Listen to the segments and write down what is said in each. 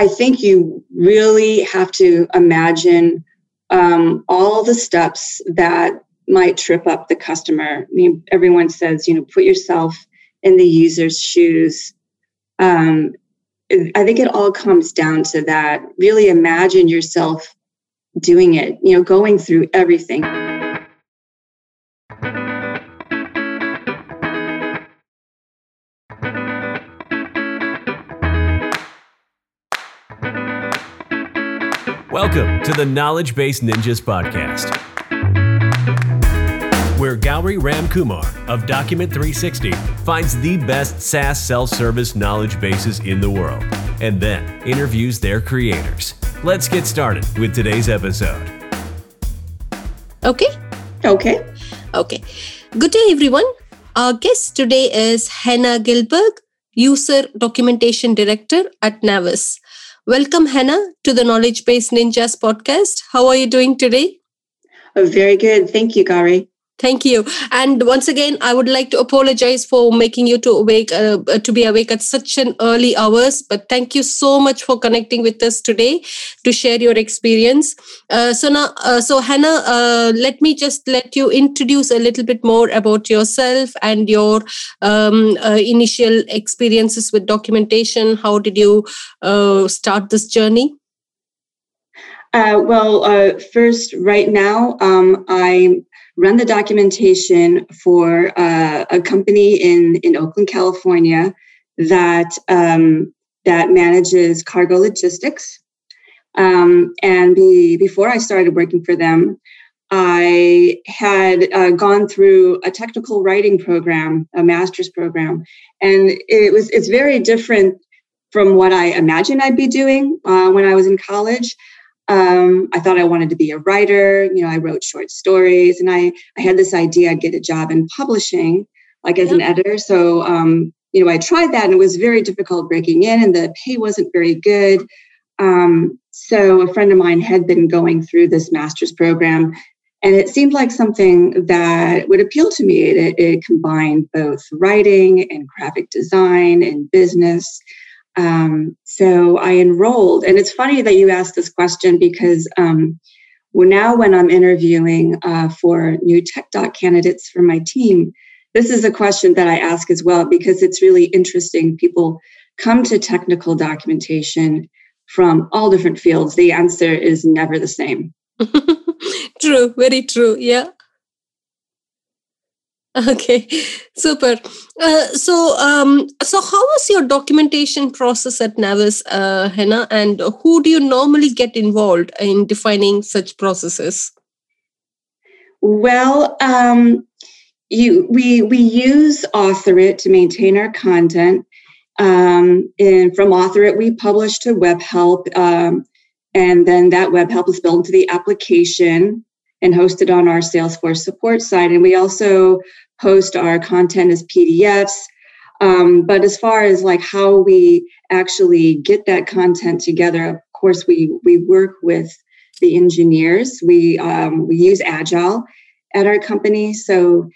I think you really have to imagine um, all the steps that might trip up the customer. I mean, everyone says, you know, put yourself in the user's shoes. Um, I think it all comes down to that. Really imagine yourself doing it, you know, going through everything. Welcome to the Knowledge Base Ninjas podcast, where Gauri Ramkumar of Document 360 finds the best SaaS self service knowledge bases in the world and then interviews their creators. Let's get started with today's episode. Okay. Okay. Okay. Good day, everyone. Our guest today is Hannah Gilberg, User Documentation Director at Navis. Welcome, Hannah, to the Knowledge Base Ninjas podcast. How are you doing today? Oh, very good. Thank you, Gauri. Thank you. And once again, I would like to apologize for making you to awake uh, uh, to be awake at such an early hours. But thank you so much for connecting with us today to share your experience. Uh, so now, uh, so Hannah, uh, let me just let you introduce a little bit more about yourself and your um, uh, initial experiences with documentation. How did you start this journey? well, first, right now, um, I'm run the documentation for uh, a company in, in Oakland, California that um, that manages cargo logistics. Um, and be, before I started working for them, I had uh, gone through a technical writing program, a master's program, and it was it's very different from what I imagined I'd be doing uh, when I was in college. Um, I thought I wanted to be a writer. You know, I wrote short stories, and I I had this idea I'd get a job in publishing, like as an editor. So, um, you know, I tried that, and it was very difficult breaking in, and the pay wasn't very good. Um, so, a friend of mine had been going through this master's program, and it seemed like something that would appeal to me. It, it combined both writing and graphic design and business. Um, so I enrolled, and it's funny that you asked this question because um, well, now when I'm interviewing uh, for new tech doc candidates for my team, this is a question that I ask as well because it's really interesting. People come to technical documentation from all different fields. The answer is never the same. true, very true. Yeah. Okay, super. Uh, so, um, so how was your documentation process at Navis, uh, Hannah, and who do you normally get involved in defining such processes? Well, um, you we we use AuthorIt to maintain our content. Um, and from AuthorIt, we publish to WebHelp, um, and then that WebHelp is built into the application and hosted on our Salesforce support site. And we also post our content as PDFs. Um, but as far as like how we actually get that content together, of course, we we work with the engineers. We um, we use Agile at our company, so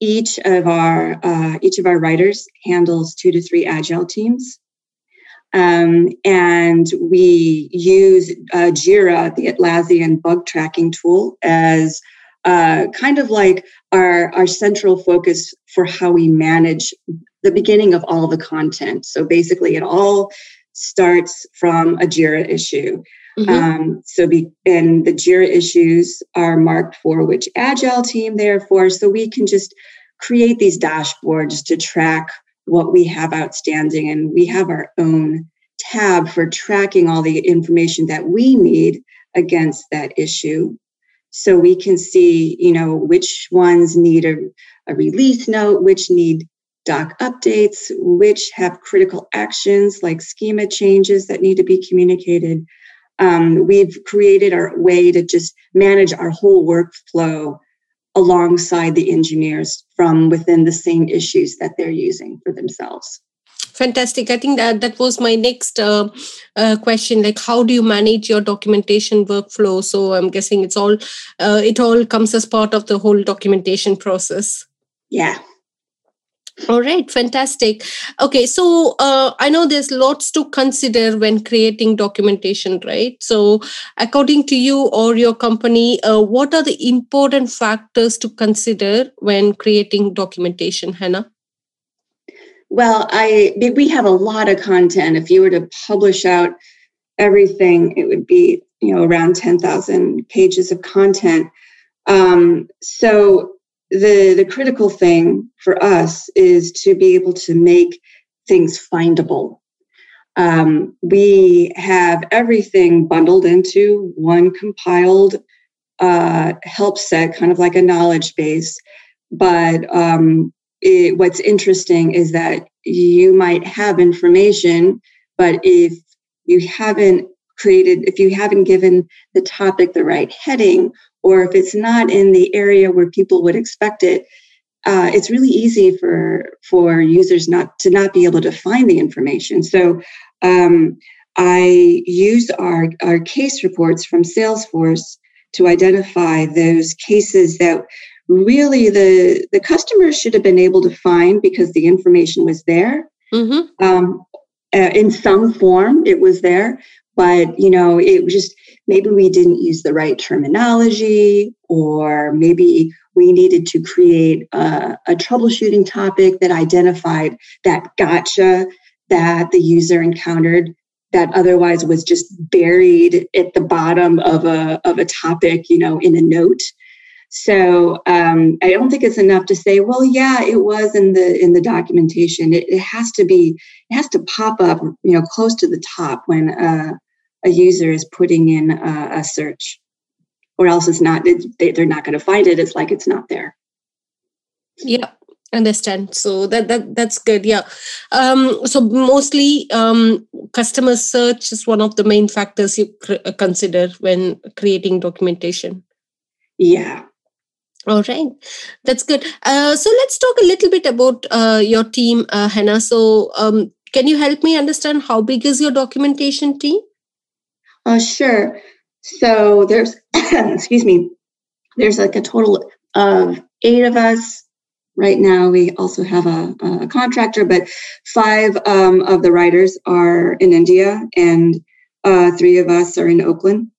each of our uh, each of our writers handles two to three Agile teams. Um, and we use uh, Jira, the Atlassian bug tracking tool, as uh, kind of like our, our central focus for how we manage the beginning of all the content. So basically, it all starts from a JIRA issue. Mm-hmm. Um, so, be, and the JIRA issues are marked for which agile team they're for. So we can just create these dashboards to track what we have outstanding and we have our own tab for tracking all the information that we need against that issue. So we can see you know which ones need a, a release note which need doc updates which have critical actions like schema changes that need to be communicated. Um, we've created our way to just manage our whole workflow alongside the engineers from within the same issues that they're using for themselves. Fantastic. I think that that was my next uh, uh, question like how do you manage your documentation workflow? So i'm guessing it's all uh, it all comes as part of the whole documentation process. Yeah All right, fantastic. Okay, so uh, I know there's lots to consider when creating documentation, right? So, according to you or your company, uh, what are the important factors to consider when creating documentation, Hannah? Well, I we have a lot of content. If you were to publish out everything, it would be you know around ten thousand pages of content. Um, so the the critical thing for us is to be able to make things findable. Um, we have everything bundled into one compiled uh, help set kind of like a knowledge base. But um, it, what's interesting is that you might have information but if you haven't created if you haven't given the topic the right heading or if it's not in the area where people would expect it, uh, it's really easy for for users not to not be able to find the information. So um, I use our our case reports from Salesforce to identify those cases that really the the customers should have been able to find because the information was there mm-hmm. um, uh, in some form. It was there, but you know it just maybe we didn't use the right terminology or maybe we needed to create a, a troubleshooting topic that identified that gotcha that the user encountered that otherwise was just buried at the bottom of a of a topic you know in a note. So um, i don't think it's enough to say well yeah it was in the in the documentation. It, it has to be it has to pop up you know close to the top when uh, a user is putting in a, a search or else it's not they, they're not going to find it it's like it's not there. Yeah understand. So that that that's good yeah. Um so mostly um customer search is one of the main factors you cr- uh, consider when creating documentation. Yeah. All right that's good. Uh, so let's talk a little bit about uh, your team uh, hannah. So um, can you help me understand how big is your documentation team uh, sure. So there's, excuse me, there's like a total of eight of us. Right now, we also have a, a contractor, but five um, of the writers are in India and uh, three of us are in Oakland.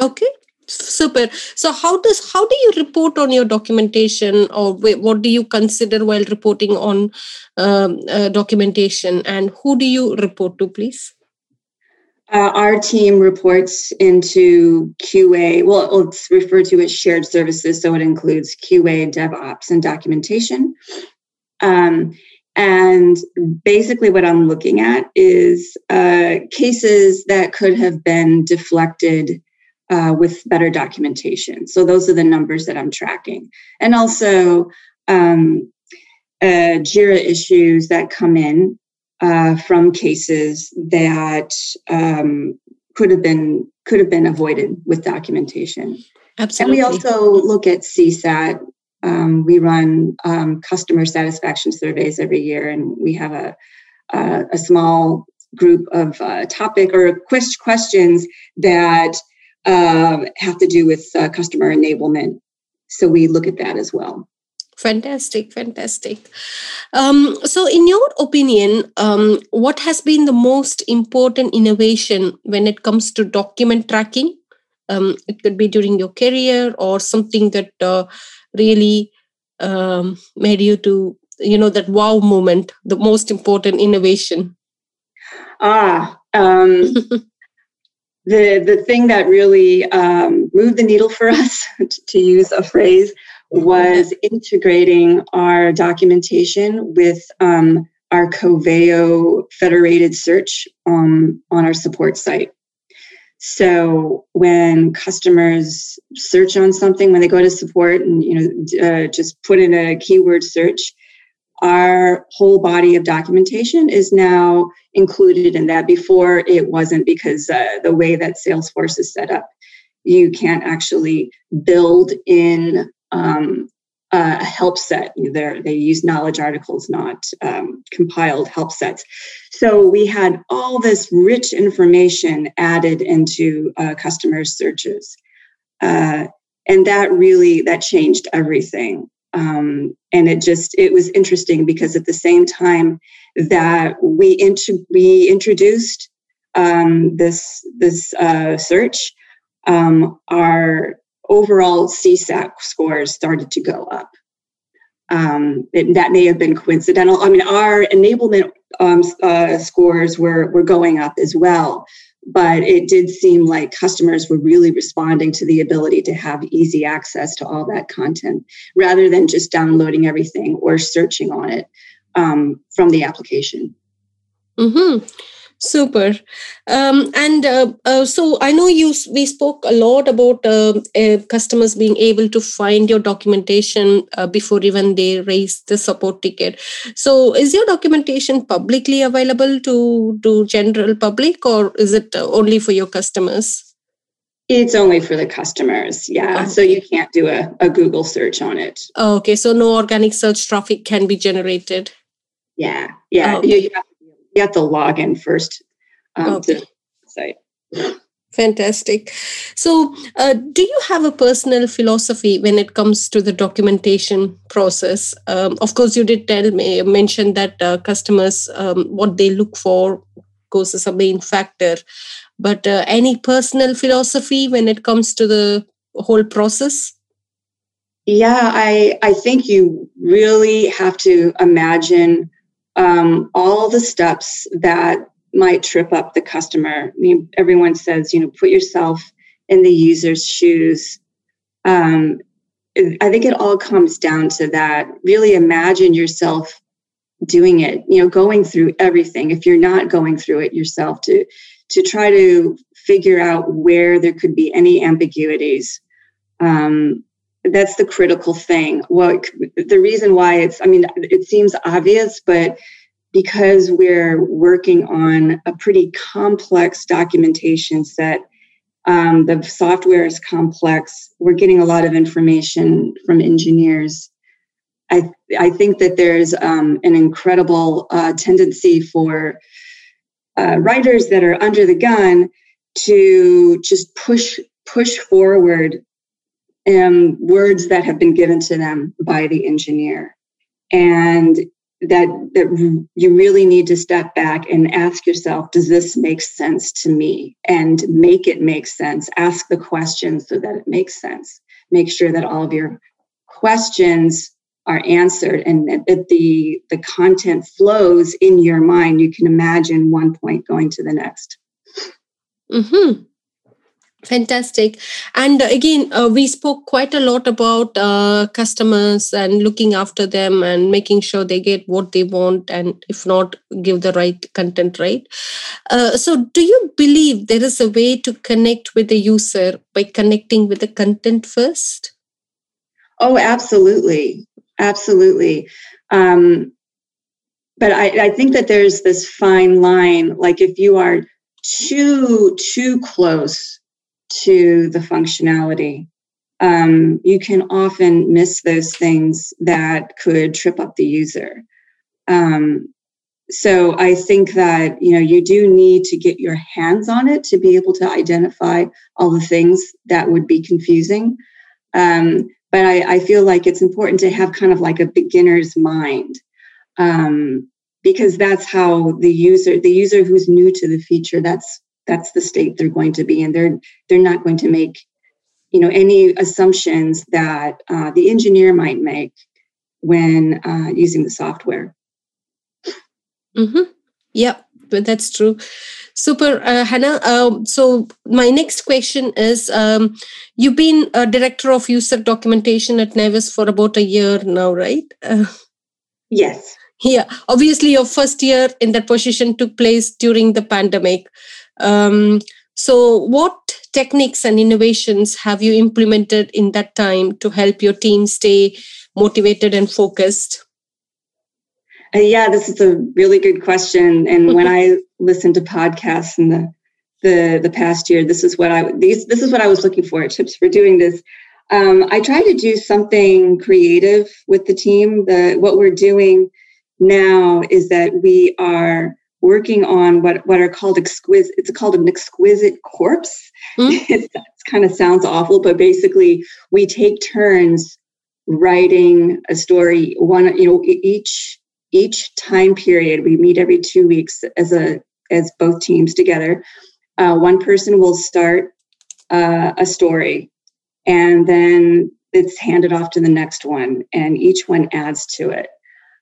Okay, super so how does how do you report on your documentation or what do you consider while reporting on um, uh, documentation and who do you report to please uh, our team reports into QA. Well, it's referred to as shared services, so it includes QA, DevOps, and documentation. Um, and basically, what I'm looking at is uh, cases that could have been deflected uh, with better documentation. So, those are the numbers that I'm tracking. And also, um, uh, JIRA issues that come in uh, from cases that um, could have been could have been avoided with documentation. Absolutely. And we also look at CSAT. Um, we run um, customer satisfaction surveys every year, and we have a a, a small group of uh, topic or quest questions that uh, have to do with uh, customer enablement. So we look at that as well. Fantastic, fantastic. Um, so, in your opinion, um, what has been the most important innovation when it comes to document tracking? Um, it could be during your career or something that uh, really um, made you to, you know, that wow moment, the most important innovation. Ah, um, the the thing that really um, moved the needle for us, to use a phrase, was integrating our documentation with um, our Coveo federated search um, on our support site. So when customers search on something, when they go to support and you know uh, just put in a keyword search, our whole body of documentation is now included in that. Before it wasn't because uh, the way that Salesforce is set up, you can't actually build in um, a help set. They're, they use knowledge articles, not um, compiled help sets. So we had all this rich information added into uh, customer searches, uh, and that really that changed everything. Um, and it just it was interesting because at the same time that we int- we introduced um, this this uh, search, um, our overall CSAT scores started to go up. Um, that may have been coincidental. I mean, our enablement um, uh, scores were were going up as well, but it did seem like customers were really responding to the ability to have easy access to all that content rather than just downloading everything or searching on it um, from the application. Mm-hmm. Super. Um, and uh, uh, so I know you. We spoke a lot about uh, uh customers being able to find your documentation uh, before even they raise the support ticket. So, is your documentation publicly available to to general public, or is it only for your customers? It's only for the customers, yeah. So you can't do a, a Google search on it. Okay, so no organic search traffic can be generated. Yeah, yeah. Oh. You, you, have, you, have, to log in first um, okay. to the site. Fantastic. So, uh, do you have a personal philosophy when it comes to the documentation process? Um, of course, you did tell me mention that uh, customers um, what they look for goes as a main factor. But uh, any personal philosophy when it comes to the whole process? Yeah, I I think you really have to imagine um, all the steps that might trip up the customer. I mean, everyone says, you know, put yourself in the user's shoes. Um, I think it all comes down to that. Really imagine yourself doing it, you know, going through everything. If you're not going through it yourself, to to try to figure out where there could be any ambiguities. Um, that's the critical thing. Well, the reason why it's, I mean, it seems obvious, but because we're working on a pretty complex documentation set, um, the software is complex. We're getting a lot of information from engineers. I, I think that there's um, an incredible uh, tendency for uh, writers that are under the gun to just push push forward um, words that have been given to them by the engineer. And that that you really need to step back and ask yourself does this make sense to me? And make it make sense. Ask the questions so that it makes sense. Make sure that all of your questions are answered and that the the content flows in your mind. You can imagine one point going to the next. Mm-hmm. Fantastic. And again, uh, we spoke quite a lot about uh, customers and looking after them and making sure they get what they want, and if not, give the right content, right? Uh, so, do you believe there is a way to connect with the user by connecting with the content first? Oh, absolutely. Absolutely. Um, but I, I think that there's this fine line. Like, if you are too, too close to the functionality. Um, you can often miss those things that could trip up the user. Um, so I think that you know you do need to get your hands on it to be able to identify all the things that would be confusing. Um, but I, I, feel like it's important to have kind of like a beginner's mind um, because that's how the user, the user who's new to the feature, that's that's the state they're going to be in. They're they're not going to make you know any assumptions that uh, the engineer might make when uh, using the software. Mm-hmm. Yep, but that's true. Super, uh, Hannah. Um, so my next question is: um, You've been a director of user documentation at Navis for about a year now, right? Uh, yes. Yeah. Obviously, your first year in that position took place during the pandemic. Um, so, what techniques and innovations have you implemented in that time to help your team stay motivated and focused? Uh, yeah, this is a really good question. And when I listened to podcasts in the the the past year, this is what I these this is what I was looking for tips for doing this. Um, I try to do something creative with the team. The what we're doing now is that we are working on what, what are called exquisite, it's called an exquisite corpse. Mm. it kind of sounds awful, but basically we take turns writing a story. One, you know, each each time period we meet every two weeks as a as both teams together. Uh, one person will start uh, a story, and then it's handed off to the next one, and each one adds to it.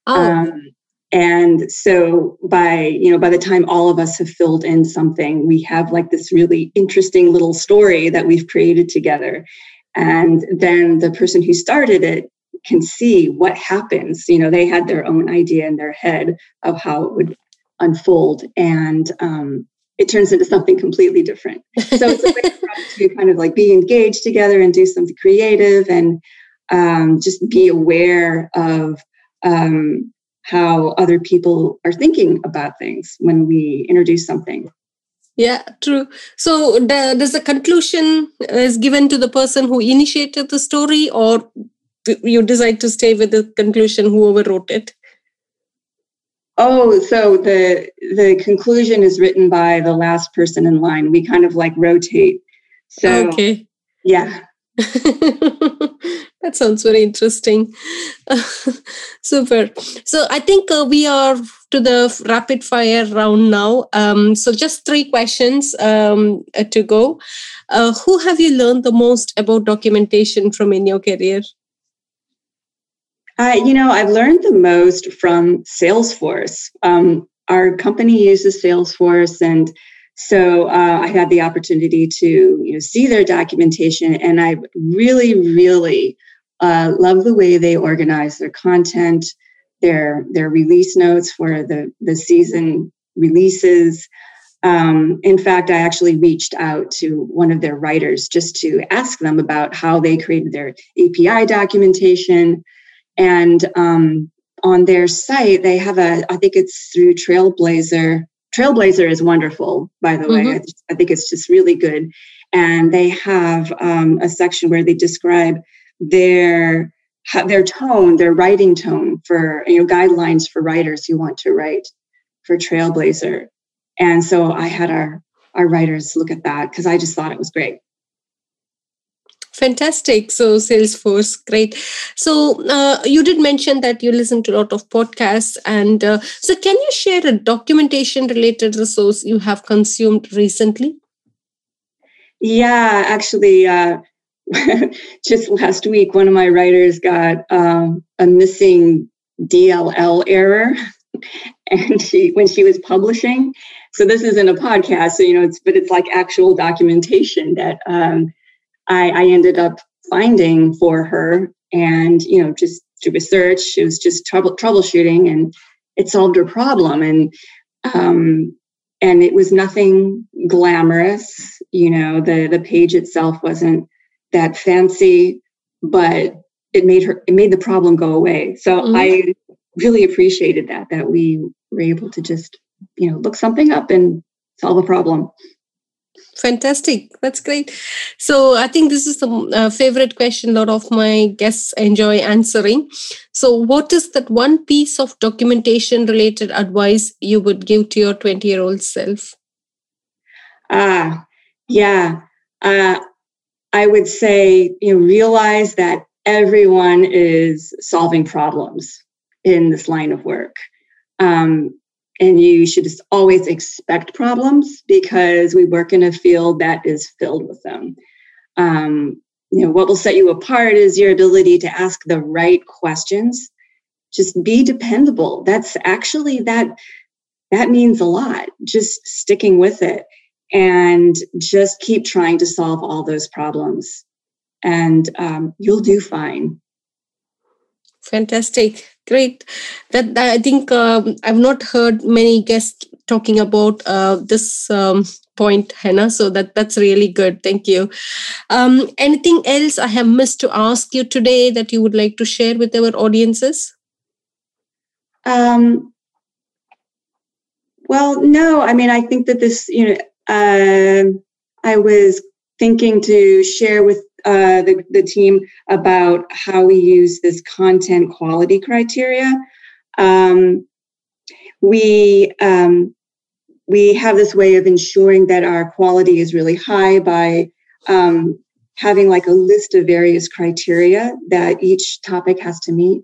Oh. Um, and so by you know by the time all of us have filled in something we have like this really interesting little story that we've created together. And then the person who started it can see what happens. You know they had their own idea in their head of how it would unfold. And um, it turns into something completely different. So it's a way for us to kind of like be engaged together and do something creative and um, just be aware of um, how other people are thinking about things when we introduce something. Yeah true. So the, does the conclusion is given to the person who initiated the story or you decide to stay with the conclusion whoever wrote it? Oh so the the conclusion is written by the last person in line. We kind of like rotate. So okay. Yeah that sounds very interesting. super. So I think uh, we are to the rapid fire round now. Um, so just three questions um, uh, to go. Uh, who have you learned the most about documentation from in your career? Uh, you know, I've learned the most from Salesforce. Um, our company uses Salesforce and so uh, I had the opportunity to you know see their documentation, and I really, really uh, love the way they organize their content, their their release notes for the the season releases. Um, in fact, I actually reached out to one of their writers just to ask them about how they created their API documentation. And um, on their site, they have a, I think it's through Trailblazer Trailblazer is wonderful, by the way. Mm-hmm. I, I, think it's just really good. And they have um, a section where they describe their their tone, their writing tone for you know guidelines for writers who want to write for Trailblazer. And so I had our our writers look at that because I just thought it was great. Fantastic. So, Salesforce, great. So, uh, you did mention that you listen to a lot of podcasts. And uh, so, can you share a documentation related resource you have consumed recently? Yeah, actually, uh, just last week, one of my writers got um, a missing DLL error. and she, when she was publishing, so this isn't a podcast, so you know, it's but it's like actual documentation that um, I, I ended up finding for her and you know just to research it was just trouble troubleshooting and it solved her problem and um and it was nothing glamorous you know the the page itself wasn't that fancy but it made her it made the problem go away so mm-hmm. i really appreciated that that we were able to just you know look something up and solve a problem Fantastic. That's great. So I think this is the uh, favorite question a lot of my guests enjoy answering. So, what is that one piece of documentation related advice you would give to your 20 year old self? Ah, uh, yeah. Uh, I would say, you know, realize that everyone is solving problems in this line of work. Um, and you should just always expect problems because we work in a field that is filled with them. Um, you know, what will set you apart is your ability to ask the right questions. Just be dependable. That's actually that that means a lot. Just sticking with it and just keep trying to solve all those problems, and um, you'll do fine. Fantastic. Great. That, that I think um, I've not heard many guests talking about uh, this um, point, Hannah. So that that's really good. Thank you. Um, anything else I have missed to ask you today that you would like to share with our audiences? Um, well, no. I mean, I think that this, you know, uh, I was thinking to share with uh, the, the team about how we use this content quality criteria. Um, we um, we have this way of ensuring that our quality is really high by um, having like a list of various criteria that each topic has to meet.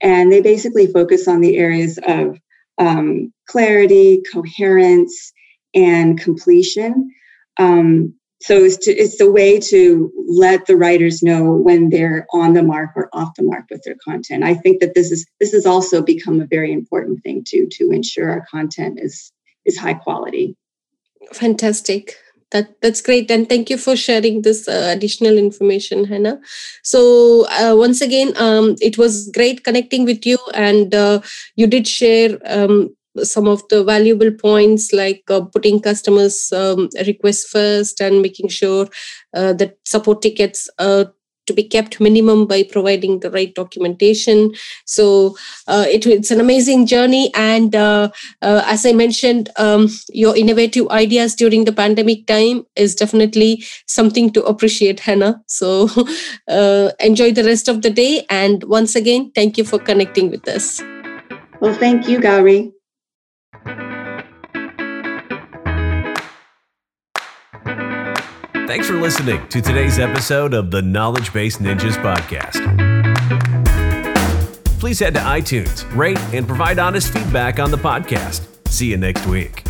And they basically focus on the areas of um, clarity, coherence, and completion. Um, so it's, to, it's the way to let the writers know when they're on the mark or off the mark with their content. I think that this is this has also become a very important thing to to ensure our content is is high quality. Fantastic that that's great and thank you for sharing this uh, additional information hannah so uh, once again um, it was great connecting with you and uh, you did share um, some of the valuable points like uh, putting customers um, requests first and making sure uh, that support tickets uh, to be kept minimum by providing the right documentation. So uh, it, it's an amazing journey. And uh, uh, as I mentioned, um, your innovative ideas during the pandemic time is definitely something to appreciate, Hannah. So uh, enjoy the rest of the day. And once again, thank you for connecting with us. Well, thank you, Gauri. Thanks for listening to today's episode of the Knowledge Base Ninjas podcast. Please head to iTunes, rate, and provide honest feedback on the podcast. See you next week.